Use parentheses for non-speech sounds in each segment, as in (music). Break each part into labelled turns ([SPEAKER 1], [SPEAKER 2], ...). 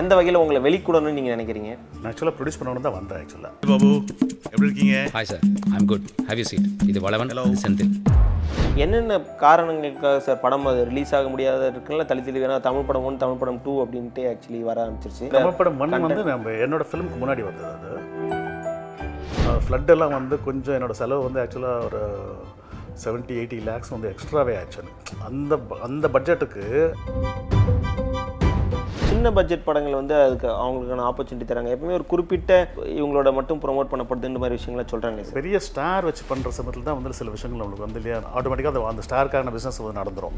[SPEAKER 1] எந்த வகையில் உங்களை வெளிக்கூடணும்னு நீங்கள் நினைக்கிறீங்க?
[SPEAKER 2] நான் ஆக்சுவலாக ப்ரொடியூஸ் பண்ணணும்னு தான் வந்தேன் ஆக்சுவலாக
[SPEAKER 3] பாபு எப்படி இருக்கீங்க?
[SPEAKER 4] Hi sir I'm good have you seat இது வளவன் செந்தில்.
[SPEAKER 1] என்னென்ன காரணங்களுக்காக சார் படம் அது ரிலீஸ் ஆக முடியாத இருக்குல்ல? தள்ளி தள்ளி வேணா தமிழ் படம் ஒன் தமிழ் படம் டூ அப்படின்ட்டு ஆக்சுவலி வர ஆரம்பிச்சிருச்சு.
[SPEAKER 2] தமிழ் படம் ஒன் வந்து நம்ம என்னோட ஃபிலிமுக்கு முன்னாடி வந்தது அது. ஃப்ளட் எல்லாம் வந்து கொஞ்சம் என்னோட செலவு வந்து ஆக்சுவலாக ஒரு செவன்ட்டி எயிட்டி லேக்ஸ் வந்து எக்ஸ்ட்ராவே ஆச்சு. அந்த அந்த பட்ஜெட்டுக்கு
[SPEAKER 1] சின்ன பட்ஜெட் படங்கள் வந்து அதுக்கு அவங்களுக்கான ஆப்பர்ச்சுனிட்டி தராங்க. எப்பவுமே ஒரு குறிப்பிட்ட இவங்களோட மட்டும் ப்ரோமோட் பண்ணப்படுதுன்ற மாதிரி விஷயங்கள்லாம் சொல்கிறாங்க சார்
[SPEAKER 2] பெரிய ஸ்டார் வச்சு பண்ணுற சமயத்தில் தான் வந்து சில விஷயங்கள் நம்மளுக்கு வந்து இல்லையா? ஆட்டோமேட்டிக்காக அந்த அந்த ஸ்டாருக்கான பிஸ்னஸ் வந்து நடந்துரும்.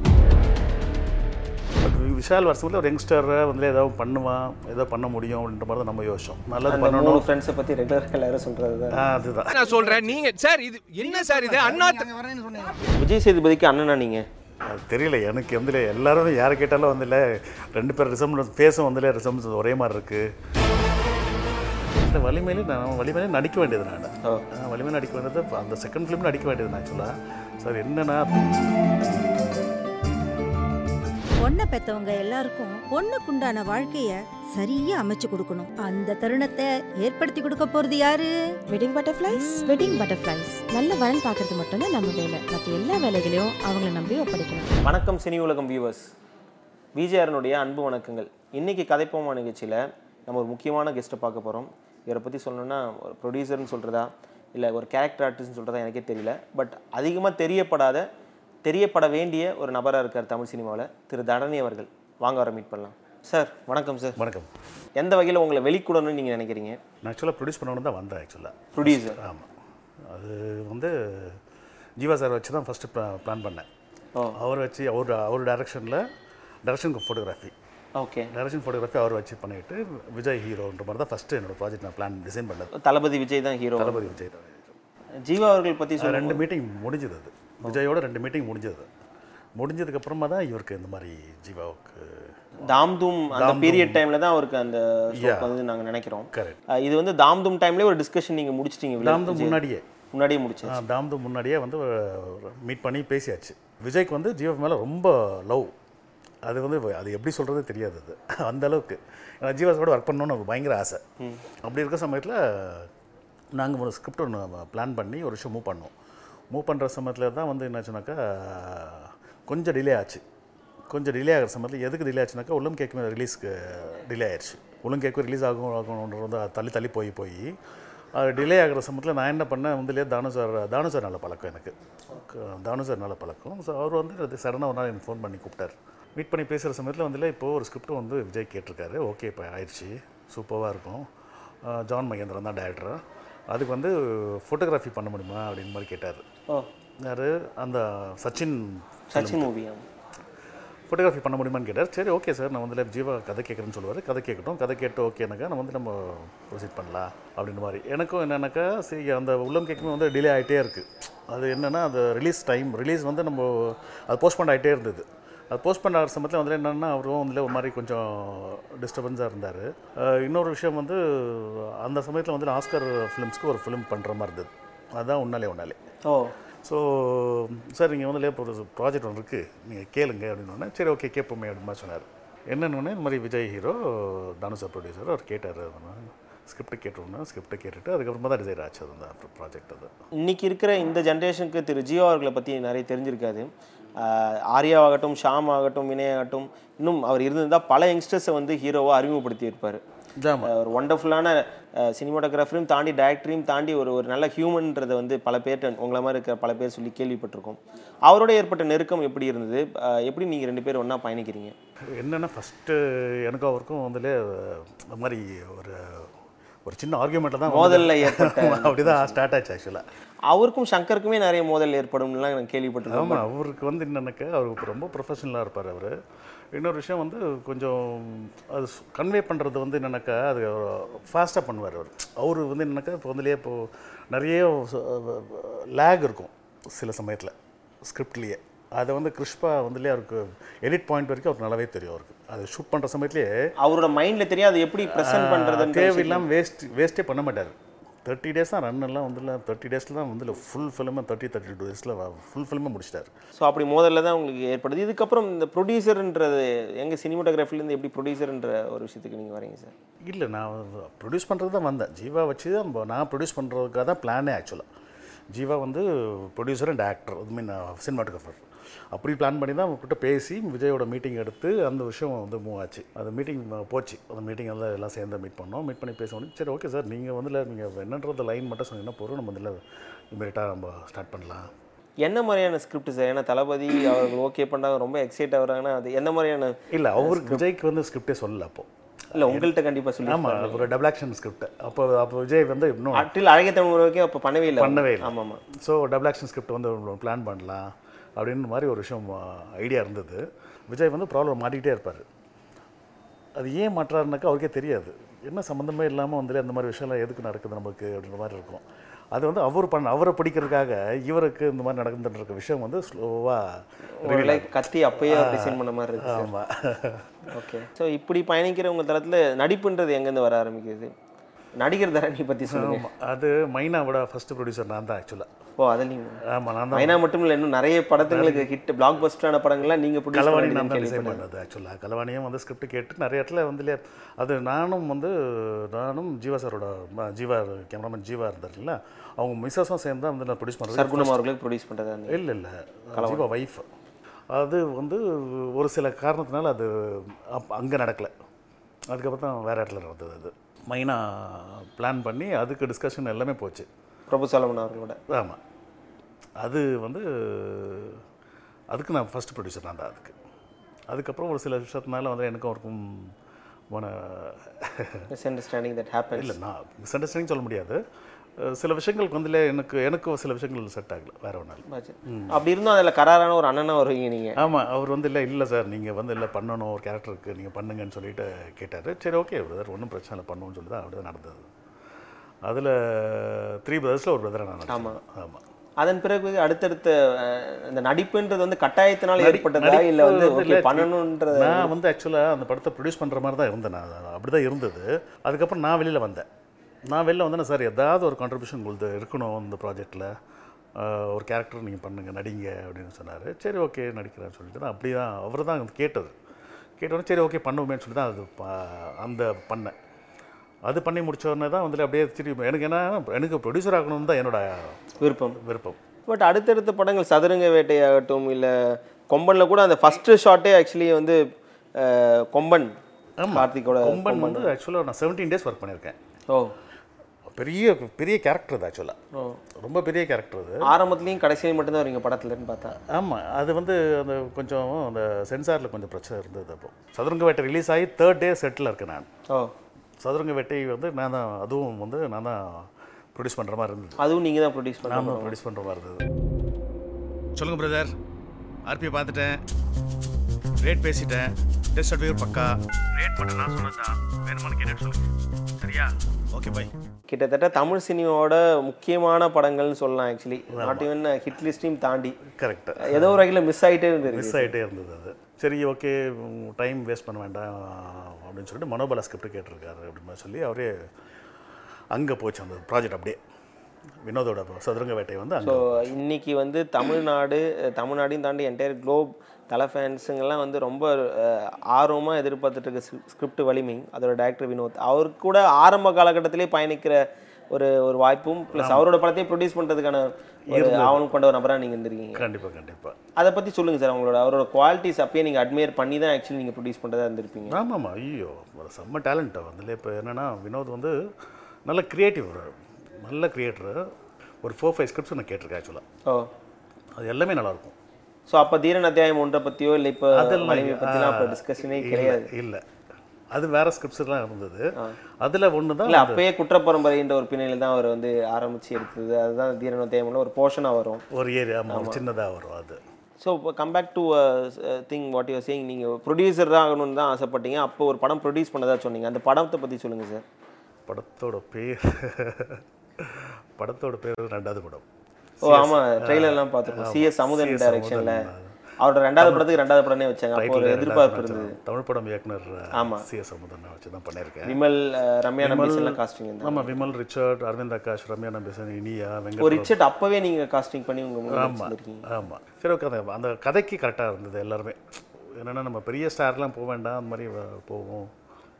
[SPEAKER 2] பட் விஷால் வருஷத்தில் ஒரு யங்ஸ்டரை வந்து ஏதாவது பண்ணுவான் ஏதோ பண்ண முடியும் அப்படின்ற மாதிரி தான் நம்ம யோசிச்சோம். நல்லது பண்ணணும்.
[SPEAKER 1] ஃப்ரெண்ட்ஸை பற்றி ரெகுலராக எல்லாரும் சொல்கிறது
[SPEAKER 2] அதுதான்.
[SPEAKER 5] நான் சொல்றேன். நீங்க சார் இது என்ன சார் இது? அண்ணா
[SPEAKER 1] விஜய் சேதுபதிக்கு அண்ணனா நீங்கள்
[SPEAKER 2] அது தெரியல எனக்கு வந்து எல்லாரும் யாரை கேட்டாலும் வந்து இல்லை ரெண்டு பேர் ரிசம்ஸ் ஃபேஸும் வந்து ரிசம்ஸ் ஒரே மாதிரி இருக்கு. இந்த வலிமையிலே நான் வலிமையிலே நடிக்க வேண்டியது நான். வலிமையில நடிக்க வேண்டியது அந்த செகண்ட் ஃபிலிம் நடிக்க வேண்டியது ஆக்சுவலாக சார் என்னன்னா
[SPEAKER 6] பொண்ணை பெத்தவங்க எல்லாருக்கும் பொண்ணுக்குண்டான வாழ்க்கைய சரியா அமைச்சு கொடுக்கணும். அந்த தருணத்தை ஏற்படுத்தி கொடுக்க போறது யாரு?
[SPEAKER 7] வெட்டிங் பட்டர்ஃப்ளைஸ் வெட்டிங் பட்டர்ஃப்ளைஸ் நல்ல வரன் பார்க்கறது மட்டும்தான் நம்ம வேலை. மற்ற எல்லா வேலைகளையும் அவங்கள நம்பி ஒப்படைக்கணும்.
[SPEAKER 1] வணக்கம் சினி உலகம் வியூவர்ஸ் விஜயரனுடைய அன்பு வணக்கங்கள். இன்னைக்கு கதைப்போமா நிகழ்ச்சியில் நம்ம ஒரு முக்கியமான கெஸ்ட்டை பார்க்க போகிறோம் இவரை பற்றி சொல்லணும்னா ஒரு ப்ரொடியூசர்னு சொல்கிறதா இல்லை ஒரு கேரக்டர் ஆர்டிஸ்ட்னு சொல்கிறதா எனக்கே தெரியல. பட் அதிகமாக தெரியப்படாத தெரியப்பட வேண்டிய ஒரு நபராக இருக்கார் தமிழ் சினிமாவில் திரு தரணி அவர்கள். வாங்க வர மீட் பண்ணலாம். சார் வணக்கம் சார்.
[SPEAKER 2] வணக்கம்.
[SPEAKER 1] எந்த வகையில் உங்களை வெளிக்கூடணும்னு நீங்கள் நினைக்கிறீங்க?
[SPEAKER 2] நான் ஆக்சுவலாக ப்ரொடியூஸ் பண்ணணும்னு தான் வந்தேன் ஆக்சுவலாக
[SPEAKER 1] ப்ரொடியூசர்
[SPEAKER 2] ஆமாம் அது வந்து ஜீவா சார் வச்சு தான் ஃபஸ்ட்டு பிளான் பண்ணேன்.
[SPEAKER 1] ஓ.
[SPEAKER 2] அவர் வச்சு அவர் அவர் டைரக்ஷனில் direction photography
[SPEAKER 1] okay.
[SPEAKER 2] Direction photography அவர் வச்சு பண்ணிட்டு விஜய் ஹீரோன்ற மாதிரி தான் ஃபஸ்ட்டு என்னோட ப்ராஜெக்ட் நான் பிளான் டிசைன் பண்ணது.
[SPEAKER 1] தளபதி விஜய் தான் ஹீரோ
[SPEAKER 2] தளபதி விஜய் தான்.
[SPEAKER 1] ஜீவா அவர்கள் பற்றி
[SPEAKER 2] ரெண்டு மீட்டிங் முடிஞ்சது அது. விஜயோட ரெண்டு மீட்டிங் முடிஞ்சது. முடிஞ்சதுக்கு அப்புறமா தான் இவருக்கு இந்த மாதிரி ஜீவாவுக்கு
[SPEAKER 1] தாம் தூம் அந்த பீரியட் டைம்ல தான் அவருக்கு அந்த. வந்து நாங்க நினைக்கிறோம். அஹ் இது வந்து தாம் தூம் டைம்லயே ஒரு டிஸ்கஷன் நீங்க முடிச்சிட்டீங்க விஜய்.
[SPEAKER 2] தாம்து முன்னாடியே.
[SPEAKER 1] முன்னாடியே முடிச்சு
[SPEAKER 2] ஆ, தாம்து முன்னாடியே வந்து மீட் பண்ணி பேசியாச்சு. விஜய்க்கு வந்து ஜீவா மேலே ரொம்ப லவ். அது வந்து அது எப்படி சொல்கிறது தெரியாது அது. (laughs) அந்த அளவுக்கு. ஏன்னா ஜீவா கூட ஒர்க் பண்ணணும்னு ஒரு பயங்கர ஆசை. அப்படி இருக்க சமயத்தில் நாங்கள் ஒரு ஸ்கிரிப்ட் ஒன்று பிளான் பண்ணி ஒரு விஷயம் மூவ் பண்ணோம். மூவ் பண்ணுற சமயத்தில் தான் வந்து என்னாச்சுனாக்கா கொஞ்சம் டிலே ஆச்சு. கொஞ்சம் டிலே ஆகிற சமயத்தில் எதுக்கு டிலே ஆச்சுனாக்கா உள்ளம் கேட்குமே ரிலீஸ்க்கு டிலே ஆயிடுச்சு. உள்ளம் கேட்கும் ரிலீஸ் ஆகும் ஆகணுன்றது வந்து அது தள்ளி தள்ளி போய் போய் அது டிலே ஆகிற சமயத்தில் நான் என்ன பண்ணேன் வந்துலேயே தானு சார் தானு சார் நல்ல பழக்கம் எனக்கு. தானு சார் நல்ல பழக்கம். ஸோ அவர் வந்து சடனாக ஒரு நாள் எனக்கு ஃபோன் பண்ணி கூப்பிட்டார். மீட் பண்ணி பேசுகிற சமயத்தில் வந்துல இப்போது ஒரு ஸ்கிரிப்ட் வந்து விஜய் கேட்டிருக்காரு. ஓகே இப்போ ஆயிடுச்சு. சூப்பராக இருக்கும். ஜான் மகேந்திரன் தான் டேரக்டர் அதுக்கு வந்து ஃபோட்டோகிராஃபி பண்ண முடியுமா அப்படின்னு மாதிரி கேட்டார். யார்? அந்த சச்சின்
[SPEAKER 1] சச்சின் மூவி
[SPEAKER 2] ஃபோட்டோகிராஃபி பண்ண முடியுமான்னு கேட்டார். சரி ஓகே சார் நான் வந்து ஜீவா கதை கேட்குறேன்னு சொல்லுவார். கதை கேட்கட்டும். கதை கேட்டு ஓகேனாக்கா நம்ம வந்து நம்ம ப்ரொசீட் பண்ணலாம் அப்படின்ற மாதிரி. எனக்கும் என்னென்னாக்கா சரி அந்த உள்ளம் கேட்குமே வந்து டிலே ஆகிட்டே இருக்குது அது என்னென்னா அந்த ரிலீஸ் டைம் ரிலீஸ் வந்து நம்ம அது போஸ்ட்போன் ஆகிட்டே இருந்தது. அது போஸ்ட்போன் ஆகிற சமயத்தில் வந்து என்னென்னா அவரும் வந்து ஒரு மாதிரி கொஞ்சம் டிஸ்டர்பன்ஸாக இருந்தார். இன்னொரு விஷயம் வந்து அந்த சமயத்தில் வந்து ஆஸ்கர் ஃபிலிம்ஸ்க்கு ஒரு ஃபிலிம் பண்ணுற மாதிரி இருந்தது. அதுதான் உன்னாலே உன்னாலே.
[SPEAKER 1] ஓ.
[SPEAKER 2] ஸோ சார் நீங்கள் வந்து இப்போ ஒரு ப்ராஜெக்ட் ஒன்று இருக்குது நீங்கள் கேளுங்க அப்படின்னு சரி ஓகே கேட்போமே அப்படின்னு சொன்னார். என்னென்னு இந்த மாதிரி விஜய் ஹீரோ தானு சார் ப்ரொடியூசர் அவர் கேட்டார். ஸ்கிரிப்டை கேட்டோன்னா ஸ்கிரிப்டை கேட்டுட்டு அதுக்கப்புறமா தான் டிசைட் ஆச்சு. அது அந்த ப்ராஜெக்ட் அது.
[SPEAKER 1] இன்னைக்கு இருக்கிற இந்த ஜென்ரேஷனுக்கு திரு ஜீவா அவர்களை பற்றி நிறைய தெரிஞ்சிருக்காது. ஆர்யாவாகட்டும் ஷாம் ஆகட்டும் வினய் ஆகட்டும் இன்னும் அவர் இருந்திருந்தால் பல யங்ஸ்டர்ஸை வந்து ஹீரோவாக அறிமுகப்படுத்தி இருப்பார்
[SPEAKER 2] ஆமா.
[SPEAKER 1] ஒரு ஒண்டர்ஃபுல்லான சினிமாட்டோகிராஃபரையும் தாண்டி டேரக்டரையும் தாண்டி ஒரு ஒரு நல்ல ஹியூமன்றதை வந்து பல பேர்ட்ட உங்களை மாதிரி இருக்கிற பல பேர் சொல்லி கேள்விப்பட்டிருக்கோம். அவரோட ஏற்பட்ட நெருக்கம் எப்படி இருந்தது? எப்படி நீங்கள் ரெண்டு பேரும் ஒன்றா பயணிக்கிறீங்க?
[SPEAKER 2] என்னென்னா ஃபஸ்ட்டு எனக்கும் அவருக்கும் வந்துலே இந்த மாதிரி ஒரு ஒரு சின்ன ஆர்கியூமெண்ட்டில் தான்
[SPEAKER 1] மோதல்ல ஏற்பட்ட (laughs)
[SPEAKER 2] அப்படி தான் ஸ்டார்ட் ஆச்சு ஆக்சுவலாக
[SPEAKER 1] அவருக்கும் சங்கருக்குமே நிறைய மோதல் ஏற்படும்லாம் நான் கேள்விப்பட்டிருக்கேன்.
[SPEAKER 2] ஆமாம் அவருக்கு வந்து என்னன்னாக்கா அவருக்கு ரொம்ப ப்ரொஃபஷனலாக இருப்பார் அவர். இன்னொரு விஷயம் வந்து கொஞ்சம் அது கன்வே பண்ணுறது வந்து என்னன்னாக்கா அது ஃபாஸ்ட்டாக பண்ணுவார் அவர். அவர் வந்து என்னன்னாக்கா இப்போ வந்துலேயே இப்போது நிறைய லேக் இருக்கும் சில சமயத்தில் ஸ்கிரிப்ட்லேயே அதை வந்து கிறிஸ்பா வந்துலேயே அவருக்கு எடிட் பாயிண்ட் வரைக்கும் அவருக்கு நல்லாவே தெரியும் அவருக்கு. அது ஷூட் பண்ணுற சமயத்துலேயே
[SPEAKER 1] அவரோட மைண்ட்ல தெரியும் அது எப்படி ப்ரெசென்ட் பண்றதுன்னு
[SPEAKER 2] தேவையில்லாமல் வேஸ்ட் வேஸ்ட்டே பண்ண மாட்டார். தேர்ட்டி டேஸ் தான் ரன் எல்லாம் வந்து தேர்ட்டி டேஸில் தான் வந்து ஃபுல் ஃபிலிமை தேர்ட்டி தேர்ட்டி டூ டேஸில் ஃபுல் ஃபிலிமை முடிச்சிட்டாரு.
[SPEAKER 1] ஸோ அப்படி மோதல்ல தான் உங்களுக்கு ஏற்படுது. இதுக்கப்புறம் இந்த ப்ரொடியூசர்ன்றது எங்கள் சினிமாட்டோகிராஃபிலேருந்து எப்படி ப்ரொடியூசர்ன்ற ஒரு விஷயத்துக்கு நீங்கள் வரீங்க சார்
[SPEAKER 2] இல்லை நான் ப்ரொடியூஸ் பண்ணுறது தான் வந்தேன். ஜீவா வச்சு தான் நான் ப்ரொடியூஸ் பண்ணுறதுக்காக தான் பிளானே ஆக்சுவலாக ஜீவா வந்து ப்ரொடியூசர் அண்ட் ஆக்டர் அது மீன் சினிமாட்டோகிராஃபர் அப்படி பிளான் பண்ணி தான் அவங்ககிட்ட பேசி விஜயோட மீட்டிங் எடுத்து அந்த விஷயம் வந்து மூவ் ஆச்சு. அந்த மீட்டிங் போச்சு. அந்த மீட்டிங் எல்லாம் எல்லாம் சேர்ந்து மீட் பண்ணோம். மீட் பண்ணி பேசணும் சரி ஓகே சார் நீங்கள் வந்து நீங்கள் என்னன்றது லைன் மட்டும் சொன்னீங்கன்னா போகிறோம் நம்ம இதில் இமீடியட்டாக நம்ம ஸ்டார்ட் பண்ணலாம்.
[SPEAKER 1] என்ன மாதிரியான ஸ்கிரிப்ட் சார் ஏன்னா தளபதி அவர்கள் ஓகே பண்ணாங்க ரொம்ப எக்ஸைட் ஆகுறாங்கன்னா அது என்ன மாதிரியான
[SPEAKER 2] இல்லை அவருக்கு விஜய்க்கு வந்து ஸ்கிரிப்டே சொல்லல அப்போ.
[SPEAKER 1] இல்லை உங்கள்கிட்ட கண்டிப்பாக சொல்லி
[SPEAKER 2] ஆமாம் ஒரு டபுள் ஆக்ஷன் ஸ்கிரிப்ட் அப்போ அப்போ விஜய் வந்து இன்னும்
[SPEAKER 1] அட்டில் அழகிய தமிழ் அப்போ பண்ணவே இல்லை.
[SPEAKER 2] பண்ணவே இல்லை.
[SPEAKER 1] ஆமாம் ஆமாம்.
[SPEAKER 2] ஸோ டபுள் ஆக்ஷன் ஸ்கிரிப்ட் வந்து பிளான் பண்ணலாம். அப்படின்னு மாதிரி ஒரு விஷயம் ஐடியா இருந்தது. விஜய் வந்து ப்ராப்ளம் மாட்டிக்கிட்டே இருப்பார். அது ஏன் மாட்டுறாருனாக்கா அவருக்கே தெரியாது. என்ன சம்மந்தமே இல்லாமல் வந்து அந்த மாதிரி விஷயம்லாம் எதுக்கு நடக்குது நமக்கு அப்படின்ற மாதிரி இருக்கும். அது வந்து அவர் பண்ண அவரை பிடிக்கிறதுக்காக இவருக்கு இந்த மாதிரி நடந்துட்டு இருக்க விஷயம் வந்து ஸ்லோவாக
[SPEAKER 1] கத்தி அப்பயே டிசைன் பண்ண மாதிரி இருக்கு
[SPEAKER 2] ஆமாம்
[SPEAKER 1] ஓகே ஸோ இப்படி பயணிக்கிற உங்கள் தளத்தில் நடிப்புன்றது எங்கேருந்து வர ஆரம்பிக்குது? நடிகர் தரணி பற்றி சொல்லுங்க.
[SPEAKER 2] ஆமாம் அது மைனாவோட ஃபஸ்ட்டு ப்ரொடியூசர் நான் தான் ஆக்சுவலாக
[SPEAKER 1] ஓ அதில் நீங்கள்
[SPEAKER 2] ஆமாம் நான்
[SPEAKER 1] மைனா மட்டும் இல்லை இன்னும் நிறைய படத்துங்களுக்கு ஹிட் பிளாக் பஸ்டரான படங்கள்லாம் நீங்கள் ப்ரொடியூஸ்
[SPEAKER 2] கலவாணி நான் தான் டிசைன் பண்ணது ஆக்சுவலாக கலவாணியும் வந்து ஸ்கிரிப்ட் கேட்டு நிறைய இடத்துல வந்து இல்லையா அது நானும் வந்து நானும் ஜீவா சாரோட ஜீவா கேமராமேன் ஜீவா இருந்தார் இல்லை அவங்க மிஸ்ஸஸும் சேர்ந்து தான் வந்து நான் ப்ரொடியூஸ் பண்ணுறது
[SPEAKER 1] சர்க்குணம் அவர்களுக்கு ப்ரொடியூஸ் பண்ணுறதா
[SPEAKER 2] இல்லை இல்லை. ஜீவா ஒய்ஃப் அது வந்து ஒரு சில காரணத்தினால அது அப் அங்கே நடக்கலை. அதுக்கப்புறம் தான் வேறு இடத்துல நடந்தது அது. மைனா பிளான் பண்ணி அதுக்கு டிஸ்கஷன் எல்லாமே போச்சு.
[SPEAKER 1] பிரபு சாலமன் அவர்களோட.
[SPEAKER 2] ஆமாம் அது வந்து அதுக்கு நான் ஃபஸ்ட் ப்ரொடியூசர் நான் தான் அதுக்கு. அதுக்கப்புறம் ஒரு சில விஷயத்தினால வந்து எனக்கும் அவருக்கும் போன
[SPEAKER 1] மிஸ் அண்டர்ஸ்டாண்டிங் தட் ஹேப்பன்
[SPEAKER 2] இல்லை நான் மிஸ் அண்டர்ஸ்டாண்டிங் சொல்ல முடியாது. சில விஷயங்களுக்கு வந்து எனக்கு எனக்கு சில விஷயங்கள் செட் ஆகல வேற ஒன்றும் இல்லை.
[SPEAKER 1] அப்படி இருந்தும் அதில் கராரான ஒரு அண்ணனா வருவீங்க நீங்கள்
[SPEAKER 2] ஆமாம் அவர் வந்து இல்லை இல்லை சார் நீங்கள் வந்து இல்லை பண்ணணும் ஒரு கேரக்டருக்கு நீங்கள் பண்ணுங்கன்னு சொல்லிட்டு கேட்டார். சரி ஓகே பிரதர் ஒன்றும் பிரச்சனை இல்லை பண்ணுவோம்னு சொல்லி தான் அப்படி தான் நடந்தது. அதில் த்ரீ பிரதர்ஸில் ஒரு பிரதரை நான் ஆமாம் ஆமாம்
[SPEAKER 1] அதன் பிறகு அடுத்தடுத்த இந்த நடிப்புன்றது வந்து கட்டாயத்தினால ஏற்பட்டதா? இல்லை வந்து ஓகே பண்ணணுன்றது
[SPEAKER 2] நான் வந்து ஆக்சுவலாக அந்த படத்தை ப்ரொடியூஸ் பண்ணுற மாதிரி தான் இருந்தேன் நான். அப்படி தான் இருந்தது. அதுக்கப்புறம் நான் வெளியில் வந்தேன். நான் வெளில வந்தேன்னா சார் ஏதாவது ஒரு கான்ட்ரிபியூஷன் உங்களுக்கு இருக்கணும் இந்த ப்ராஜெக்டில் ஒரு கேரக்டர் நீங்கள் பண்ணுங்க நடிங்க அப்படின்னு சொன்னார். சரி ஓகே நடிக்கிறேன்னு சொல்லிட்டு தான் அப்படி தான் அவர் தான் கேட்டது. கேட்டோன்னே சரி ஓகே பண்ணுவோமேன்னு சொல்லி தான் அது அந்த பண்ணேன். அது பண்ணி முடிச்ச உடனே தான் வந்து அப்படியே திரும்பி எனக்கு என்ன எனக்கு ப்ரொடியூசர் ஆகணும்னு தான் என்னோட
[SPEAKER 1] விருப்பம்.
[SPEAKER 2] விருப்பம்.
[SPEAKER 1] பட் அடுத்தடுத்த படங்கள் சதுரங்க வேட்டையாகட்டும் இல்லை கொம்பனில் கூட அந்த ஃபஸ்ட்டு ஷாட்டே ஆக்சுவலி வந்து கொம்பன் கார்த்திகோட
[SPEAKER 2] கொம்பன் வந்து ஆக்சுவலாக நான் செவன்டீன் டேஸ் ஒர்க் பண்ணியிருக்கேன்.
[SPEAKER 1] ஓ.
[SPEAKER 2] பெரிய பெரிய கேரக்டர் அது ஆக்சுவலாக ரொம்ப பெரிய கேரக்டர் அது.
[SPEAKER 1] ஆரம்பத்துலேயும் கடைசியிலையும் மட்டும்தான் வரீங்க படத்துலன்னு பார்த்தா.
[SPEAKER 2] ஆமாம் அது வந்து அந்த கொஞ்சம் அந்த சென்சாரில் கொஞ்சம் பிரச்சனை இருந்தது அப்போ. சதுரங்க வேட்டை ரிலீஸ் ஆகி தேர்ட் டே செட்டில் இருக்கேன் நான்.
[SPEAKER 1] ஓ.
[SPEAKER 2] சதுரங்க வேட்டை வந்து நான் தான் அதுவும் வந்து நான் தான் ப்ரொடியூஸ் பண்ணுற மாதிரி இருந்தது.
[SPEAKER 1] அதுவும் நீங்கள் தான் ப்ரொடியூஸ்
[SPEAKER 2] நான்
[SPEAKER 1] பண்ண
[SPEAKER 2] தான் ப்ரொடியூஸ் பண்ணுற மாதிரி இருந்தது.
[SPEAKER 3] சொல்லுங்க பிரதர் ஆர்பி பார்த்துட்டேன். ரேட் பேசிட்டேன். டெஸ்ட் சர்டிஃபிகேட் பக்கா. ரேட் மட்டும் நான் சொன்னதான் வேணுமான்னு கேட்டு சொல்லுங்க. சரியா? ஓகே பை
[SPEAKER 1] கிட்டத்தட்ட தமிழ் சினிமாவோட முக்கியமான படங்கள்னு சொல்லலாம் ஆக்சுவலி நாட் ஈவன் ஹிட் லிஸ்டையும் தாண்டி.
[SPEAKER 2] கரெக்டாக
[SPEAKER 1] ஏதோ ஒரு வகையில் மிஸ் ஆகிட்டே இருந்தது
[SPEAKER 2] மிஸ் ஆகிட்டே இருந்தது அது. சரி ஓகே டைம் வேஸ்ட் பண்ண வேண்டாம் அப்படின்னு சொல்லிட்டு மனோபல ஸ்கிரிப்ட் கேட்டிருக்காரு அப்படின்னு சொல்லி அவரே அங்கே போச்சு அந்த ப்ராஜெக்ட் அப்படியே. வினோதோட சதுரங்க வேட்டை வந்து
[SPEAKER 1] ஸோ இன்னைக்கு வந்து தமிழ்நாடு தமிழ்நாடையும் தாண்டி என்டையர் குளோப் தலை ஃபேன்ஸுங்கெல்லாம் வந்து ரொம்ப ஆர்வமாக எதிர்பார்த்துட்டு இருக்க ஸ்கிரிப்ட் வலிமை அதோட டைரக்டர் வினோத். அவர் கூட ஆரம்ப காலகட்டத்திலே பயணிக்கிற ஒரு ஒரு வாய்ப்பும் ப்ளஸ் அவரோட படத்தையும் ப்ரொடியூஸ் பண்ணுறதுக்கான ஒரு ஆவணம் கொண்ட ஒரு நபராக நீங்கள் இருந்திருக்கீங்க.
[SPEAKER 2] கண்டிப்பாக கண்டிப்பாக
[SPEAKER 1] அதை பற்றி சொல்லுங்கள் சார் அவங்களோட அவரோட குவாலிட்டிஸ் அப்பயே நீங்கள் அட்மையர் பண்ணி தான் ஆக்சுவலி நீங்கள் ப்ரொடியூஸ் பண்ணுறதா இருந்திருப்பீங்க.
[SPEAKER 2] ஆமாம்மா ஐயோ ஒரு செம்ம டேலண்ட் வந்து இப்போ என்னென்னா வினோத் வந்து நல்ல க்ரியேட்டிவ் நல்ல கிரியேட்டர் ஒரு ஃபோர் ஃபைவ் ஸ்கிரிப்ட்ஸ் நான் கேட்டிருக்கேன் ஆக்சுவலாக
[SPEAKER 1] ஓ.
[SPEAKER 2] அது எல்லாமே நல்லாயிருக்கும்
[SPEAKER 1] ஸோ அப்போ தீரன் அத்தியாயம் ஒன்றை பற்றியோ இல்லை இப்போ
[SPEAKER 2] அதெல்லாம்
[SPEAKER 1] வலிமை பற்றிலாம் இப்போ டிஸ்கஷனே கிடையாது.
[SPEAKER 2] இல்லை. அது வேற ஸ்கிரிப்ட்ஸ்லாம் இருந்தது. அதில் ஒன்று தான்
[SPEAKER 1] இல்லை அப்பயே குற்றப்பரம்பரைன்ற ஒரு பின்னணியில் தான் அவர் வந்து ஆரம்பித்து எடுத்தது. அதுதான் தீரன் அத்தியாயம்ல ஒரு போர்ஷனாக வரும்.
[SPEAKER 2] ஒரு ஏரியா சின்னதாக வரும் அது.
[SPEAKER 1] ஸோ இப்போ come back to thing what you're saying நீங்கள் ப்ரொடியூசர் ஆகணும்னு தான் ஆசைப்பட்டீங்க. அப்போ ஒரு படம் ப்ரொடியூஸ் பண்ணதா சொன்னீங்க. அந்த படத்தை பற்றி சொல்லுங்கள் சார்
[SPEAKER 2] படத்தோட பேர் படத்தோட பேர் ரெண்டாவது படம்.
[SPEAKER 1] ஓ ஆமாம் ட்ரெய்லர்லாம் பார்த்துருக்கோம். சிஎஸ் அமுதன் டைரக்ஷனில் அவரோட ரெண்டாவது படத்துக்கு ரெண்டாவது படமே வச்சாங்க. அப்போ ஒரு எதிர்பார்ப்பு இருந்தது.
[SPEAKER 2] தமிழ் படம் இயக்குனர்
[SPEAKER 1] ஆமா.
[SPEAKER 2] சி எஸ் அமுதன் வச்சு தான் பண்ணியிருக்கேன்.
[SPEAKER 1] விமல் ரம்யா நம்பீஸ் எல்லாம் காஸ்டிங்
[SPEAKER 2] ஆமாம் விமல் ரிச்சர்ட் அரவிந்த் ஆகாஷ் ரம்யா நம்பீசன் இனியா
[SPEAKER 1] ஒரு
[SPEAKER 2] வெங்கட்
[SPEAKER 1] ரிச்சர்ட் அப்பவே நீங்க காஸ்டிங் பண்ணி உங்க முன்னாடி
[SPEAKER 2] ஆமாம் ஆமாம் சரி ஓகே அந்த கதைக்கு கரெக்டாக இருந்தது எல்லாருமே. என்னென்னா நம்ம பெரிய ஸ்டார்லாம் போக வேண்டாம் அந்த மாதிரி போவோம்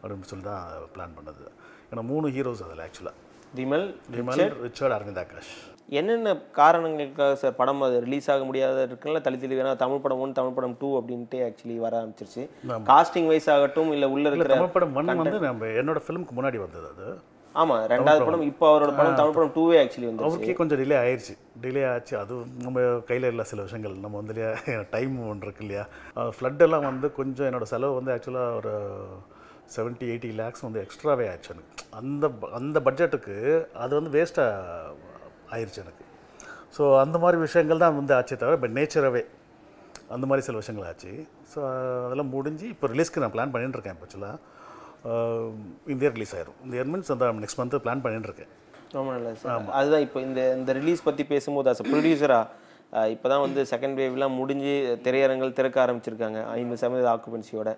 [SPEAKER 2] அப்படின்னு சொல்லி தான் பிளான் பண்ணது. ஏன்னா மூணு ஹீரோஸ் அதில் ஆக்சுவலாக
[SPEAKER 1] விமல்
[SPEAKER 2] விமல் ரிச்சர்ட். அரவிந்த் ஆகாஷ்
[SPEAKER 1] என்னென்ன காரணங்களுக்காக சார் படம் அது ரிலீஸ் ஆக முடியாத இருக்குல்ல தள்ளி தள்ளி வேணா தமிழ் படம் ஒன் தமிழ் படம் டூ அப்படின்ட்டு ஆக்சுவலி வர ஆரம்பிச்சிருச்சு. காஸ்டிங் வைஸ் ஆகட்டும் இல்ல உள்ள இருக்கிற
[SPEAKER 2] தமிழ் படம் ஒன் வந்து நம்ம என்னோட ஃபிலிமுக்கு முன்னாடி வந்தது அது.
[SPEAKER 1] ஆமா ரெண்டாவது படம். இப்போ அவரோட படம் தமிழ் படம் டூவே ஆக்சுவலி வந்து
[SPEAKER 2] அவருக்கே கொஞ்சம் டிலே ஆயிடுச்சு டிலே ஆச்சு. அது நம்ம கையில் இல்லை சில விஷயங்கள். நம்ம வந்து இல்லையா டைம் ஒன்று இருக்கு இல்லையா. ஃப்ளட் எல்லாம் வந்து கொஞ்சம் என்னோட செலவு வந்து ஆக்சுவலாக ஒரு செவன்ட்டி எயிட்டி லேக்ஸ் வந்து எக்ஸ்ட்ராவே ஆயிடுச்சு எனக்கு. அந்த அந்த பட்ஜெட்டுக்கு அது வந்து வேஸ்ட்டாக ஆயிடுச்சு எனக்கு. ஸோ அந்த மாதிரி விஷயங்கள் தான் வந்து ஆச்சே தவிர பட் நேச்சராகவே அந்த மாதிரி சில விஷயங்கள் ஆச்சு. ஸோ அதெல்லாம் முடிஞ்சு இப்போ ரிலீஸ்க்கு நான் பிளான் பண்ணிட்டு இருக்கேன் ஆக்சுவலாக இந்த இயர் ரிலீஸ் ஆயிரும். இந்த இயர் மீன்ஸ் அந்த நெக்ஸ்ட் மந்த்து பிளான் பண்ணிட்டு இருக்கேன்
[SPEAKER 1] ரொம்ப நல்லது சார். அதுதான் இப்போ இந்த இந்த ரிலீஸ் பற்றி பேசும்போது அஸ் ப்ரொடியூசரா இப்போ தான் வந்து செகண்ட் வேவ்லாம் முடிஞ்சு திரையரங்கள் திறக்க ஆரம்பிச்சிருக்காங்க. ஐம்பது சதவீத ஆக்குபென்சியோட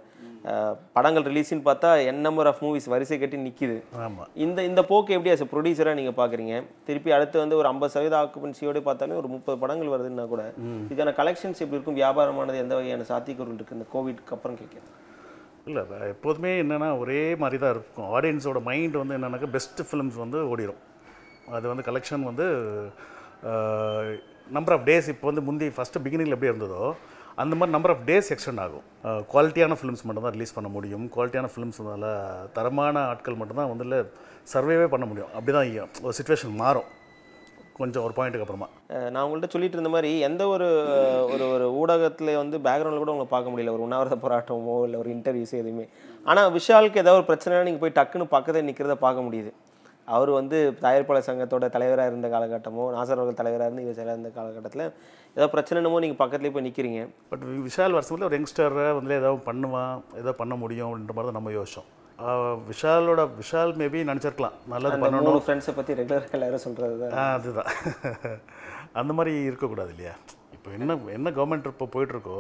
[SPEAKER 1] படங்கள் ரிலீஸ்னு பார்த்தா என் நம்பர் ஆஃப் மூவிஸ் வரிசை கட்டி நிற்கிது
[SPEAKER 2] ஆமாம்
[SPEAKER 1] இந்த இந்த போக்கு எப்படி அஸ் ப்ரொடியூசராக நீங்கள் பார்க்குறீங்க திருப்பி அடுத்து வந்து ஒரு ஐம்பது சதவீத ஆக்குபென்சியோட பார்த்தாலே ஒரு முப்பது படங்கள் வருதுன்னா கூட இதுக்கான கலெக்ஷன்ஸ் எப்படி இருக்கும்? வியாபாரமானது எந்த வகையான சாத்தியக்கூறுகள் இருக்குது இந்த கோவிட்க்கு அப்புறம் கேட்குறேன்.
[SPEAKER 2] இல்லை எப்போதுமே என்னென்னா ஒரே மாதிரி தான் இருக்கும். ஆடியன்ஸோட மைண்ட் வந்து என்னென்னாக்கா பெஸ்ட் ஃபிலிம்ஸ் வந்து ஓடிடும் அது வந்து கலெக்ஷன் வந்து நம்பர் ஆஃப் டேஸ் இப்போ வந்து முந்தி ஃபஸ்ட்டு பிகினிங்கில் எப்படி இருந்ததோ அந்த மாதிரி நம்பர் ஆஃப் டேஸ் எக்ஸ்டெண்ட் ஆகும். குவாலிட்டியான ஃபிலிம்ஸ் மட்டும் தான் ரிலீஸ் பண்ண முடியும். குவாலிட்டியான ஃபிலிம்ஸ் தரமான ஆட்கள் மட்டும்தான் வந்து சர்வேவே பண்ண முடியும். அப்படி தான் ஒரு சுச்சுவேஷன் மாறும். கொஞ்சம் ஒரு பாயிண்ட்டுக்கு அப்புறமா.
[SPEAKER 1] நான் உங்கள்கிட்ட சொல்லிட்டு இருந்த மாதிரி எந்த ஒரு ஒரு ஒரு ஊடகத்தில் வந்து பேக்ரவுண்டில் கூட உங்களை பார்க்க முடியல. ஒரு உண்ணாவிரத போராட்டமோ இல்லை ஒரு இன்டர்வியூஸ் எதுவுமே. ஆனால் விஷாலுக்கு ஏதாவது ஒரு பிரச்சனைனா நீங்கள் போய் டக்குன்னு பக்கத்தில் நிற்கிறத பார்க்க முடியுது. அவர் வந்து தயாரிப்பாளர் சங்கத்தோட தலைவராக இருந்த காலகட்டமோ நாசர் அவர்கள் தலைவராக இருந்து இவர் இருந்த காலகட்டத்தில் ஏதோ பிரச்சனைனமோ நீங்கள் பக்கத்துலேயே போய் நிற்கிறீங்க
[SPEAKER 2] பட் விஷால் வருஷத்தில் ஒரு யங்ஸ்டரை வந்து ஏதாவது பண்ணுவான் ஏதோ பண்ண முடியும் அப்படின்ற மாதிரி தான் நம்ம யோசிச்சோம். விஷாலோட விஷால் மேபி நினச்சிருக்கலாம். நல்லது பண்ணணும்.
[SPEAKER 1] ஃப்ரெண்ட்ஸை பற்றி ரெகுலராக எல்லாரும் சொல்கிறது தான்.
[SPEAKER 2] அதுதான். (laughs) அந்த மாதிரி இருக்கக்கூடாது இல்லையா? இப்போ என்ன என்ன கவர்மெண்ட் இப்போ போயிட்டுருக்கோ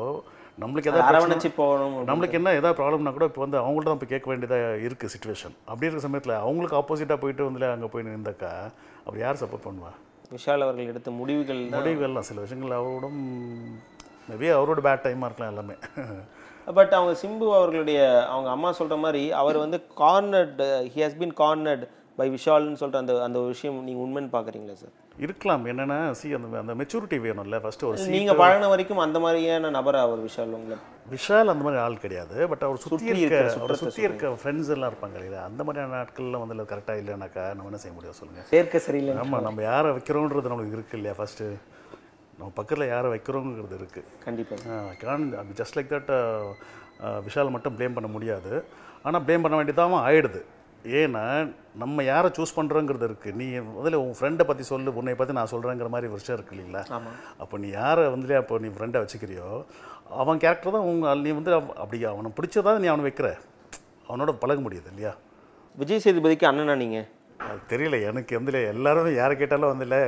[SPEAKER 2] நம்மளுக்கு எதாவது
[SPEAKER 1] அரவணைச்சு போகணும்
[SPEAKER 2] நம்மளுக்கு என்ன ஏதாவது ப்ராப்ளம்னா கூட இப்போ வந்து அவங்கள்ட்ட தான் போய் கேட்க வேண்டியதாக இருக்குது சுச்சுவேஷன் அப்படி இருக்கிற சமயத்தில் அவங்களுக்கு ஆப்போசிட்டாக போயிட்டு வந்து அங்கே போய் நின்றாக்கா அப்படி யார் சப்போர்ட் பண்ணுவா?
[SPEAKER 1] விஷால் அவர்கள் எடுத்த முடிவுகள்
[SPEAKER 2] முடிவுகள்லாம் சில விஷயங்கள் அவரோட மேபி அவரோட பேட் டைமாக இருக்கலாம் எல்லாமே.
[SPEAKER 1] பட் அவங்க சிம்பு அவர்களுடைய அவங்க அம்மா சொல்ற மாதிரி அவர் வந்து cornered he has been cornered by விஷால்னு சொல்லிட்டு அந்த அந்த விஷயம் நீங்க உண்மைன்னு பாக்குறீங்களா சார்
[SPEAKER 2] இருக்கலாம். என்னென்னா சி அந்த அந்த மெச்சூரிட்டி வேணும்ல ஃபஸ்ட்டு ஒரு
[SPEAKER 1] நீங்க பழகின வரைக்கும் அந்த மாதிரியான நபர் அவர் விஷால் உங்களை?
[SPEAKER 2] விஷால் அந்த மாதிரி ஆள் கிடையாது. பட் அவர் சுற்றி இருக்க
[SPEAKER 1] இருக்கிற
[SPEAKER 2] அவரை சுற்றி இருக்க ஃப்ரெண்ட்ஸ் எல்லாம் இருப்பாங்க இல்லையா? அந்த மாதிரியான நாட்கள்லாம் வந்து கரெக்டாக இல்லைனாக்கா நம்ம என்ன செய்ய முடியும் சொல்லுங்கள்
[SPEAKER 1] சேர்க்க சரியில்லை
[SPEAKER 2] ஆமாம் நம்ம யாரை வைக்கிறோன்றது நம்மளுக்கு இருக்கு இல்லையா ஃபஸ்ட்டு நம்ம பக்கத்தில் யாரை வைக்கிறோங்கிறது இருக்குது
[SPEAKER 1] கண்டிப்பா.
[SPEAKER 2] Can just like that Vishal மட்டும் ப்ளேம் பண்ண முடியாது. ஆனால் ப்ளேம் பண்ண வேண்டியதாகவும் ஆயிடுது. ஏன்னா நம்ம யாரை சூஸ் பண்ணுறோங்கிறது இருக்குது நீ முதல்ல உன் ஃப்ரெண்டை பற்றி சொல்லு உன்னை பற்றி நான் சொல்கிறேங்கிற மாதிரி விஷயம் இருக்கு இல்லைங்களா? அப்போ நீ யாரை வந்து அப்போ நீ ஃப்ரெண்டை வச்சுக்கிறியோ அவன் கேரக்டர் தான் உங்க நீ வந்து அப்படி அவனை பிடிச்சதா நீ அவனை வைக்கிற? அவனோட பழக முடியுது இல்லையா?
[SPEAKER 1] விஜய் சேதுபதிக்கு அண்ணனா நீங்க?
[SPEAKER 2] அது தெரியல. எனக்கு வந்து எல்லாரும் யாரை கேட்டாலும் வந்து இல்லை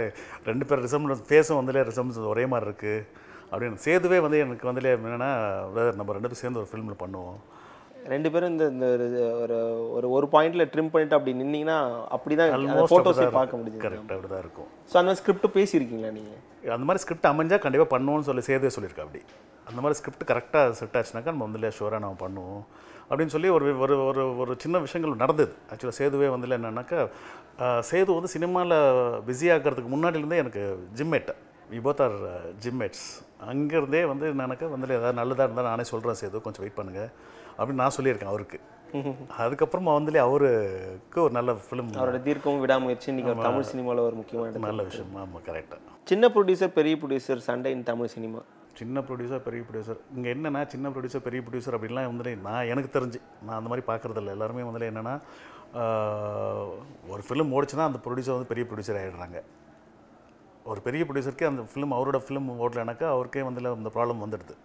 [SPEAKER 2] ரெண்டு பேர் ரிசம்பிளன்ஸ் ஃபேஸும் வந்து ரிசம்பிளன்ஸ் ஒரே மாதிரி இருக்குது அப்படின்னு. சேதுவே வந்து எனக்கு வந்து என்னென்னா நம்ம ரெண்டு பேரும் சேர்ந்து ஒரு ஃபிலிமில் பண்ணுவோம்.
[SPEAKER 1] ரெண்டு பேரும் இந்த இந்த ஒரு- ஒரு ஒரு பாயிண்ட்ல ட்ரிம் பண்ணிட்டு அப்படி நின்னீங்கன்னா அப்படிதான் அந்த
[SPEAKER 2] ஆல்மோஸ்ட்
[SPEAKER 1] போட்டோஸை பார்க்க முடியுது
[SPEAKER 2] கரெக்ட் அப்படி தான் இருக்கும்.
[SPEAKER 1] ஸோ அந்த மாதிரி ஸ்கிரிப்ட் பேசியிருக்கீங்களா நீங்க?
[SPEAKER 2] அந்த மாதிரி ஸ்கிரிப்ட் அமைஞ்சா கண்டிப்பாக பண்ணுவோம்னு சொல்லி சேதுவே சொல்லியிருக்கா அப்படி. அந்த மாதிரி ஸ்கிரிப்ட் கரெக்டாக செட் ஆச்சுனாக்கா நம்ம வந்து ஷூராக நம்ம பண்ணுவோம். அப்படின்னு சொல்லி ஒரு ஒரு ஒரு ஒரு சின்ன விஷயங்கள் நடந்தது. ஆக்சுவலாக சேதுவே வந்து என்னன்னாக்கா சேது வந்து சினிமாவில் பிஸி ஆகிறதுக்கு முன்னாடிலேருந்தே எனக்கு gymmate we both are gymmates அங்கேருந்தே வந்து என்னன்னாக்கா வந்து ஏதாவது நல்லதாக இருந்தால் நானே சொல்கிறேன் சேது கொஞ்சம் வெயிட் பண்ணுங்கள் அப்படின்னு நான் சொல்லியிருக்கேன் அவருக்கு. (laughs) அதுக்கப்புறமா வந்து அவருக்கு ஒரு நல்ல ஃபிலிம்
[SPEAKER 1] அவரோட தீர்க்கமும் விடாமுயற்சி ஒரு தமிழ் சினிமாவில் ஒரு முக்கியமான
[SPEAKER 2] நல்ல விஷயம். ஆமாம் கரெக்டாக
[SPEAKER 1] சின்ன ப்ரொடியூசர் பெரிய ப்ரொடியூசர் சண்டை இன் தமிழ் சினிமா.
[SPEAKER 2] சின்ன ப்ரொடியூசர் பெரிய ப்ரொடியூசர் இங்கே என்னென்னா சின்ன ப்ரொடியூசர் பெரிய ப்ரொடியூசர் அப்படின்லாம் வந்து நான் எனக்கு தெரிஞ்சு நான் அந்த மாதிரி பார்க்குறதில்ல எல்லாருமே வந்து என்னென்னா ஒரு ஃபிலிம் ஓடிச்சுன்னா அந்த ப்ரொடியூசர் வந்து பெரிய ப்ரொடியூசர் ஆகிடுறாங்க ஒரு பெரிய ப்ரொடியூசருக்கே அந்த ஃபிலிம் அவரோட ஃபிலிம் ஓடலைனாக்கா அவருக்கே வந்து இந்த ப்ராப்ளம் வந்துடுது.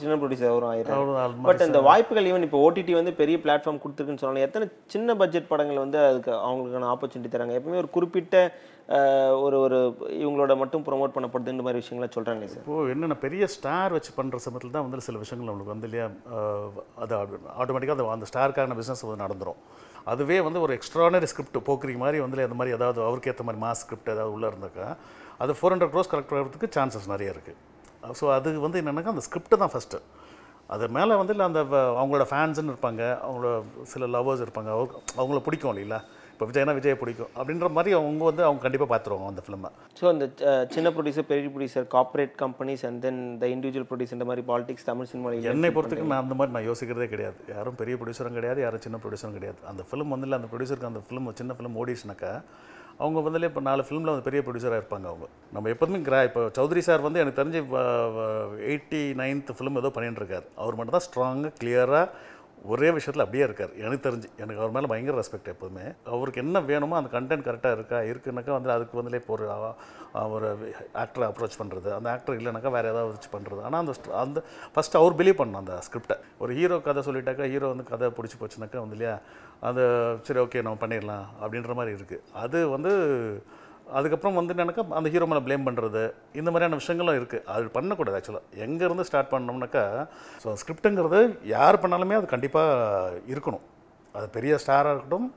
[SPEAKER 1] சின்ன ப்ரொடியூசர் அவரும் ஆயிரம்
[SPEAKER 2] அது
[SPEAKER 1] பட் இந்த வாய்ப்புகள் ஈவன் இப்போ ஓடிடி வந்து பெரிய பிளாட்ஃபார்ம் கொடுத்துருக்குன்னு சொன்னாலும் எத்தனை சின்ன பட்ஜெட் படங்கள் வந்து அதுக்கு அவங்களுக்கான ஆப்பர்ச்சுனிட்டி தராங்க? எப்பவுமே ஒரு குறிப்பிட்ட ஒரு ஒரு இவங்களோட மட்டும் ப்ரோமோட் பண்ணப்படுதுன்ற மாதிரி விஷயங்களை சொல்கிறாங்களே சார்.
[SPEAKER 2] இப்போது என்னென்ன பெரிய ஸ்டார் வச்சு பண்ணுற சமயத்தில் தான் வந்து சில விஷயங்கள் நம்மளுக்கு வந்து இல்லையா அது ஆட்டோமேட்டிக்காக அந்த அந்த ஸ்டாருக்கான பிஸ்னஸ் வந்து நடந்துரும். அதுவே வந்து ஒரு எக்ஸ்ட்ரானரி ஸ்கிரிப்ட் போக்குறீங்க மாதிரி வந்து அந்த மாதிரி ஏதாவது அவருக்கு ஏற்ற மாதிரி மாஸ் ஸ்கிரிப்ட் ஏதாவது உள்ளே இருந்தாக்கா அது ஃபோர் ஹண்ட்ரட் க்ரோஸ் கலெக்ட் ஆகிறதுக்கு சான்சஸ் நிறைய இருக்குது ஸோ அது வந்து என்னென்னாக்கா அந்த ஸ்கிரிப்ட் தான் ஃபஸ்ட்டு அது மேலே வந்து இல்லை அந்த அவங்களோட ஃபேன்ஸ்னு இருப்பாங்க அவங்களோட சில லவ்வர்ஸ் இருப்பாங்க அவங்க அவங்கள பிடிக்கும் இல்லைங்களா? இப்போ விஜய்னா விஜயை பிடிக்கும். அப்படின்ற மாதிரி அவங்க வந்து அவங்க கண்டிப்பாக பார்த்துருவாங்க அந்த ஃபிலிமை
[SPEAKER 1] ஸோ அந்த சின்ன ப்ரொடியூசர் பெரிய producer corporate companies and then the individual producer இந்த மாதிரி பாலிடிக்ஸ் தமிழ் சினிமாவில்
[SPEAKER 2] என்னை பொறுத்துக்கு நான் அந்த மாதிரி நான் யோசிக்கிறதே கிடையாது. யாரும் பெரிய ப்ரொடியூசரும் கிடையாது யாரும் சின்ன ப்ரொடியூசரும் கிடையாது. அந்த ஃபிலிம் வந்து இல்லை அந்த ப்ரொடியூசருக்கு அந்த ஃபிலிம் சின்ன ஃபிலிம் ஓடிச்சுனாக்கா அவங்க வந்து இப்போ நாலு ஃபிலிமில் வந்து பெரிய ப்ரொடியூசராக இருப்பாங்க அவங்க. நம்ம எப்போதுமே கிரா இப்போ சௌத்ரி சார் வந்து எனக்கு தெரிஞ்சு எயிட்டி நைன்த் ஃபிலிம் ஏதோ பண்ணிட்டுருக்காரு அவர் மட்டும் தான் ஸ்ட்ராங்காக கிளியராக ஒரே விஷயத்தில் அப்படியே இருக்கார். எனக்கு தெரிஞ்சு எனக்கு அவர் மேலே பயங்கர ரெஸ்பெக்ட் எப்போதுமே. அவருக்கு என்ன வேணுமோ அந்த கண்டென்ட் கரெக்டாக இருக்கா இருக்குனாக்கா வந்து அதுக்கு வந்து இப்போ ஒரு ஒரு ஆக்டரை அப்ரோச் பண்ணுறது அந்த ஆக்டர் இல்லைனாக்கா வேறு ஏதாவது வச்சு பண்ணுறது ஆனால் அந்த அந்த ஃபஸ்ட்டு அவர் பிலீவ் பண்ணணும் அந்த ஸ்கிரிப்டை ஒரு ஹீரோ கதை சொல்லிட்டாக்கா ஹீரோ வந்து கதை பிடிச்சி போச்சுனாக்கா வந்து இல்லையா அது சரி ஓகே நம்ம பண்ணிடலாம் அப்படின்ற மாதிரி இருக்குது அது வந்து அதுக்கப்புறம் வந்து என்னன்னாக்கா அந்த ஹீரோ மேலே ப்ளேம் பண்ணுறது இந்த மாதிரியான விஷயங்களும் இருக்குது அது பண்ணக்கூடாது ஆக்சுவலாக எங்கேருந்து ஸ்டார்ட் பண்ணோம்னாக்கா ஸோ ஸ்கிரிப்ட்டுங்கிறது யார் பண்ணாலுமே அது கண்டிப்பாக இருக்கணும். அது பெரிய ஸ்டாராக இருக்கட்டும்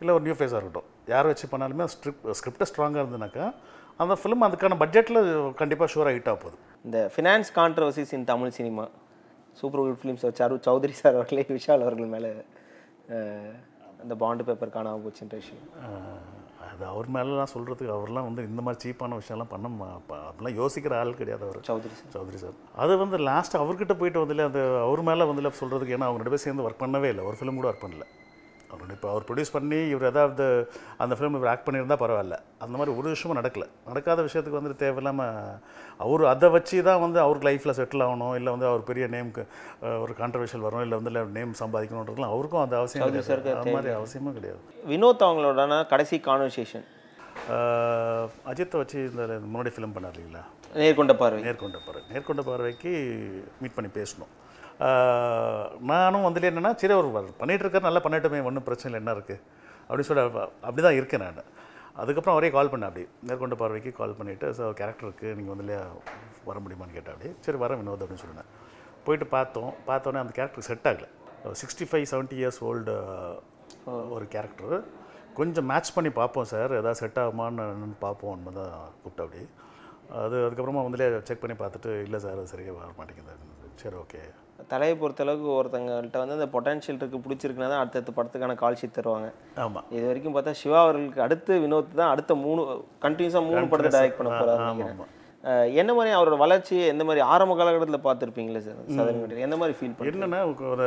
[SPEAKER 2] இல்லை ஒரு நியூ ஃபேஸாக இருக்கட்டும். யார் வச்சு பண்ணாலுமே ஸ்கிரிப்ட் ஸ்கிரிப்டை ஸ்ட்ராங்காக இருந்ததுனாக்கா அந்த ஃபிலிம் அதுக்கான பட்ஜெட்டில் கண்டிப்பாக ஷூராக ஹிட் ஆக போகுது.
[SPEAKER 1] இந்த finance controversies in Tamil cinema Super Good Films சரு சௌத்ரி சார் அவர்களே விஷால் அவர்கள் மேலே அந்த பாண்டு பேப்பர் காணாம போச்சுன்ற விஷயம்.
[SPEAKER 2] அது அவர் மேலெலாம் சொல்கிறதுக்கு அவர்லாம் வந்து இந்த மாதிரி சீப்பான விஷயம்லாம் பண்ண அப்படிலாம் யோசிக்கிற ஆள் கிடையாது அவர்.
[SPEAKER 1] சௌத்ரி சார்.
[SPEAKER 2] சௌத்ரி சார். அது வந்து லாஸ்ட் அவர்கிட்ட போயிட்டு வந்து அந்த அவர் மேலே வந்து சொல்கிறதுக்கு ஏன்னா அவங்க ரெண்டு பேரும் சேர்ந்து ஒர்க் பண்ணவே இல்லை. ஒரு ஃபிலிம் கூட ஒர்க் பண்ணல. அவர் இப்போ அவர் ப்ரொடியூஸ் பண்ணி இவர் ஏதாவது அந்த ஃபிலிம் இவர் ஆக்ட் பண்ணியிருந்தால் பரவாயில்ல. அந்த மாதிரி ஒரு விஷயமும் நடக்கல. நடக்காத விஷயத்துக்கு வந்து தேவையில்லாமல் அவர் அதை வச்சு தான் வந்து அவருக்கு லைஃப்பில் செட்டில் ஆகணும். இல்லை வந்து அவர் பெரிய நேம்க்கு ஒரு கான்ட்ரவர்ஷியல் வரும் இல்லை வந்து நேம் சம்பாதிக்கணுன்றதுலாம் அவருக்கும் அந்த அவசியம் கிடையாது. அது மாதிரி அவசியமும் கிடையாது.
[SPEAKER 1] வினோத் அவங்களோட கடைசி கான்வர்சேஷன்
[SPEAKER 2] அஜித்தை வச்சு இந்த முன்னாடி ஃபிலிம் பண்ணார் இல்லைங்களா?
[SPEAKER 1] நேர்கொண்ட பார்வை.
[SPEAKER 2] நேர்கொண்ட பார்வை. நேர்கொண்ட பார்வைக்கு மீட் பண்ணி பேசணும். நானும் வந்துட்டு என்னென்னா சரி அவர் வ- பண்ணிட்டு நல்லா பண்ணிட்டுமே ஒன்றும் பிரச்சனை இல்லை என்ன இருக்குது அப்படின்னு சொல்லி அப்படி தான் இருக்கேன் நான். அதுக்கப்புறம் அவரே கால் பண்ணேன் அப்படி மேற்கொண்டு பார்வைக்கு கால் பண்ணிவிட்டு ஸோ கேரக்டர் இருக்குது நீங்கள் வந்து வர முடியுமான்னு கேட்டேன் அப்படி சரி வரேன் வினோத் அப்படின்னு சொன்னேன் போயிட்டு பார்த்தோம் பார்த்தோன்னே அந்த கேரக்டர் செட் ஆகலை. Sixty five seventy years old ஒரு கேரக்டர் கொஞ்சம் மேட்ச் பண்ணி பார்ப்போம் சார் எதாவது செட் ஆகுமான்னு பார்ப்போம் தான் கூப்பிட்டு அப்படி அது அதுக்கப்புறமா வந்துலே செக் பண்ணி பார்த்துட்டு இல்லை சார் அது சரியாக வர மாட்டேங்குது. சரி ஓகே
[SPEAKER 1] தலையை பொறுத்தளவுக்கு ஒருத்தங்கள்ட்ட வந்து அந்த பொட்டன்ஷியல் இருக்குது பிடிச்சிருக்குன்னா தான் அடுத்தடுத்த படத்துக்கான கால் ஷீட் தருவாங்க.
[SPEAKER 2] ஆமாம்
[SPEAKER 1] இது வரைக்கும் பார்த்தா சிவா அவர்களுக்கு அடுத்து வினோத் தான் அடுத்த மூணு கண்டினியூஸாக மூணு படத்தை டைரக்ட் பண்ண போகிறாரு என்ன மாதிரி அவரோட வளர்ச்சி எந்த மாதிரி ஆரம்ப காலகட்டத்தில் பார்த்துருப்பீங்களே சார்? சதன் எந்த மாதிரி ஃபீல் பண்ணி
[SPEAKER 2] என்னென்னா ஒரு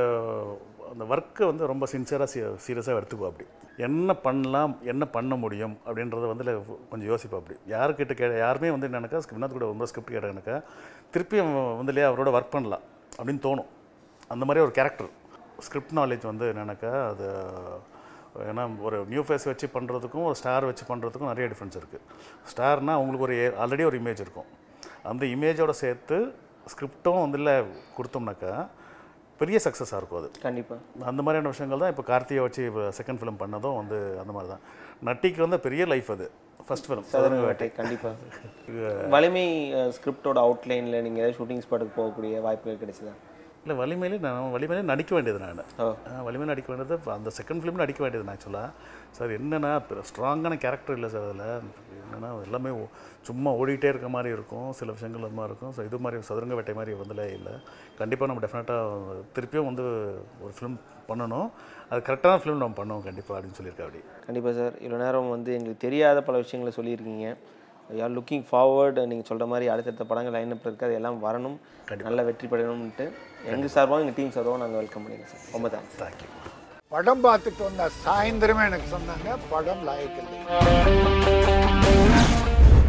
[SPEAKER 2] அந்த ஒர்க்கை வந்து ரொம்ப சின்சியராக சீ சீரியஸாக எடுத்துக்குவோம் அப்படி. என்ன பண்ணலாம் என்ன பண்ண முடியும் அப்படின்றத வந்து கொஞ்சம் யோசிப்போம் அப்படி. யாருக்கிட்ட கே யாருமே வந்து என்னென்னாக்கா வினோத் கூட ரொம்ப ஸ்கிரிப்ட் கேட்டாங்கனாக்கா திருப்பியும் வந்து இல்லையா அவரோட ஒர்க் பண்ணலாம் அப்படின்னு தோணும். அந்த மாதிரி ஒரு கேரக்டர் ஸ்கிரிப்ட் நாலேஜ் வந்து என்னென்னாக்கா அது ஏன்னா ஒரு நியூ ஃபேஸ் வச்சு பண்ணுறதுக்கும் ஒரு ஸ்டார் வச்சு பண்ணுறதுக்கும் நிறைய டிஃப்ரென்ஸ் இருக்குது ஸ்டார்னால் அவங்களுக்கு ஒரு ஆல்ரெடி ஒரு இமேஜ் இருக்கும். அந்த இமேஜோடு சேர்த்து ஸ்கிரிப்டும் வந்து இல்லை கொடுத்தோம்னாக்கா பெரிய சக்ஸஸாக இருக்கும் அது.
[SPEAKER 1] கண்டிப்பாக
[SPEAKER 2] அந்த மாதிரியான விஷயங்கள் தான் இப்போ கார்த்தியை வச்சு இப்போ செகண்ட் ஃபிலிம் பண்ணதும் வந்து அந்த மாதிரி தான். நட்டிக்கு வந்து பெரிய லைஃப் அது. ஃபர்ஸ்ட் ஃபிலிம்
[SPEAKER 1] சதுரங்க வேட்டை கண்டிப்பாக (laughs) வலிமை ஸ்கிரிப்டோட அவுட்லைனில் நீங்கள் ஏதாவது ஷூட்டிங் ஸ்பாட்டுக்கு போகக்கூடிய வாய்ப்புகள் கிடைச்சதா?
[SPEAKER 2] இல்லை வலிமையிலே நான் வலிமையிலே நடிக்க வேண்டியது நான். வலிமையில் நடிக்க வேண்டியது அந்த செகண்ட் ஃபிலிம் நடிக்க வேண்டியது ஆக்சுவலாக சார் என்னென்னா ஸ்ட்ராங்கான கேரக்டர் இல்லை சார் அதில். என்னென்னா எல்லாமே சும்மா ஓடிட்டே இருக்க மாதிரி இருக்கும். சில விஷயங்கள் அது மாதிரி இருக்கும். ஸோ இது மாதிரி சதுரங்க வேட்டை மாதிரி வந்துலே இல்லை. கண்டிப்பாக நம்ம டெஃபினட்டாக திருப்பியும் வந்து ஒரு ஃபிலிம் பண்ணணும். அது கரெக்டான ஃபிலிம் நம்ம பண்ணுவோம் கண்டிப்பாக அப்படின்னு சொல்லியிருக்கேன் அப்படி.
[SPEAKER 1] கண்டிப்பாக சார். இவ்வளோ நேரம் வந்து எங்களுக்கு தெரியாத பல விஷயங்களை சொல்லியிருக்கீங்க. யார் லுக்கிங் ஃபார்வர்டு நீங்கள் சொல்கிற மாதிரி அடுத்தடுத்த படங்கள் லைனப் இருக்குது அது எல்லாம் வரணும். நல்ல வெற்றி பெறணும்ன்ட்டு எங்கள் சார்பாகவும் எங்கள் டீம் சார்பாகவும் நாங்கள் வெல்கம் பண்ணிடுறோம் சார். ரொம்ப தேங்க்ஸ்
[SPEAKER 2] தேங்க்யூ
[SPEAKER 8] படம் பார்த்துட்டு வந்த சாயந்தரமே எனக்கு சொன்னாங்க படம் லாயக்கில்லை.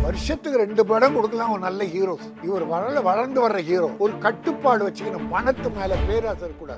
[SPEAKER 8] வருஷத்துக்கு ரெண்டு படம் கொடுக்கலாம் ஒரு நல்ல ஹீரோ இவர் வளர வளர்ந்து வர்ற ஹீரோ ஒரு கட்டுப்பாடு வச்சுக்கணும். பணத்து மேல பேராசை கூடாது